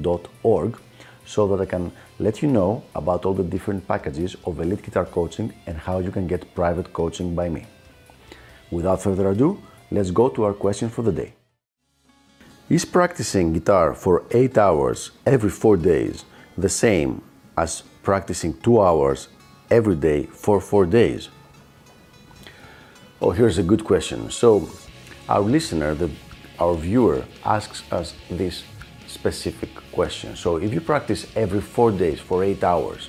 dot org so that I can let you know about all the different packages of elite guitar coaching and how you can get private coaching by me. Without further ado, let's go to our question for the day. Is practicing guitar for 8 hours every 4 days the same as practicing 2 hours every day for 4 days? Oh, here's a good question. So, our listener, the, our viewer, asks us this specific question. So, if you practice every 4 days for 8 hours,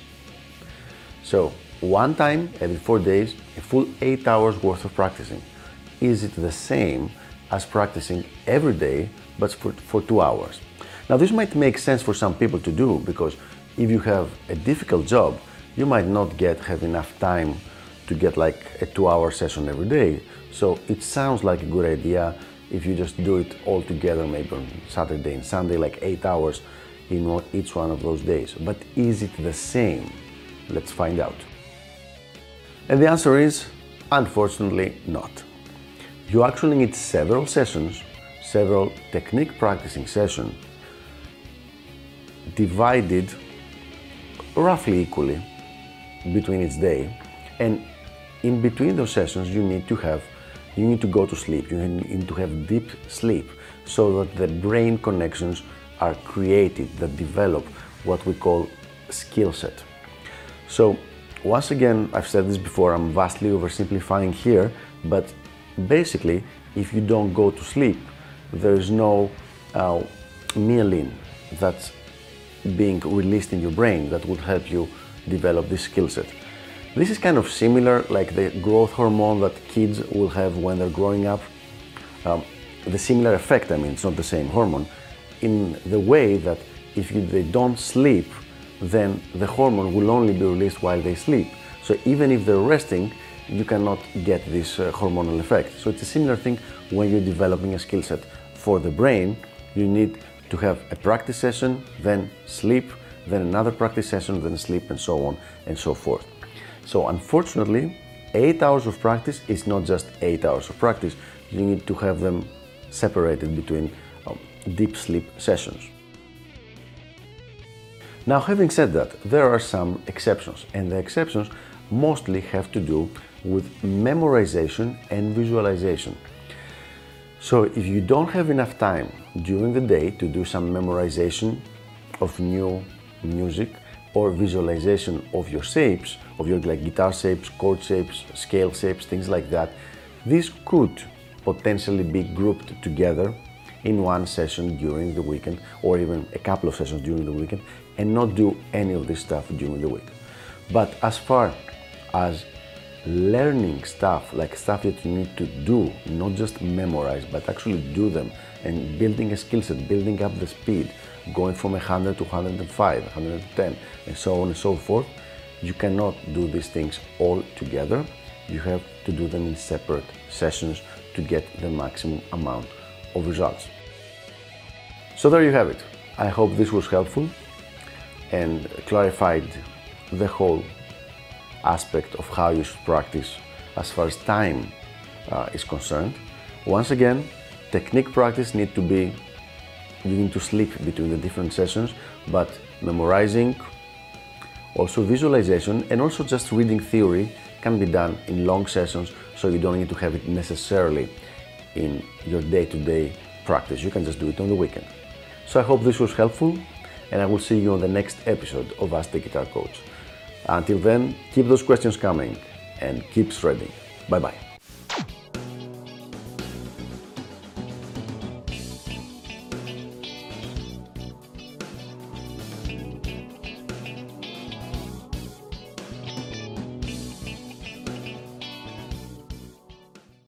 so one time every 4 days, a full 8 hours worth of practicing, is it the same as practicing every day but for, for 2 hours? Now, this might make sense for some people to do because if you have a difficult job, you might not get have enough time to get like a two hour session every day. So it sounds like a good idea if you just do it all together, maybe on Saturday and Sunday, like eight hours in each one of those days. But is it the same? Let's find out. And the answer is unfortunately not. You actually need several sessions, several technique practicing sessions divided roughly equally between each day and in between those sessions you need to have you need to go to sleep you need to have deep sleep so that the brain connections are created that develop what we call skill set so once again i've said this before i'm vastly oversimplifying here but basically if you don't go to sleep there is no uh, myelin that's being released in your brain that would help you develop this skill set. This is kind of similar like the growth hormone that kids will have when they're growing up. Um, the similar effect, I mean, it's not the same hormone, in the way that if you, they don't sleep, then the hormone will only be released while they sleep. So even if they're resting, you cannot get this uh, hormonal effect. So it's a similar thing when you're developing a skill set. For the brain, you need to have a practice session, then sleep, then another practice session, then sleep, and so on and so forth. So, unfortunately, eight hours of practice is not just eight hours of practice. You need to have them separated between um, deep sleep sessions. Now, having said that, there are some exceptions, and the exceptions mostly have to do with memorization and visualization. So, if you don't have enough time during the day to do some memorization of new music or visualization of your shapes, of your like guitar shapes, chord shapes, scale shapes, things like that, these could potentially be grouped together in one session during the weekend or even a couple of sessions during the weekend and not do any of this stuff during the week. But as far as learning stuff, like stuff that you need to do, not just memorize, but actually do them, and building a skill set, building up the speed, going from 100 to 105, 110, and so on and so forth. You cannot do these things all together. You have to do them in separate sessions to get the maximum amount of results. So there you have it. I hope this was helpful and clarified the whole aspect of how you should practice as far as time uh, is concerned. Once again, technique practice need to be you need to sleep between the different sessions, but memorizing, also visualization, and also just reading theory can be done in long sessions, so you don't need to have it necessarily in your day-to-day practice. You can just do it on the weekend. So I hope this was helpful, and I will see you on the next episode of Ask the Guitar Coach. Until then, keep those questions coming and keep shredding. Bye bye.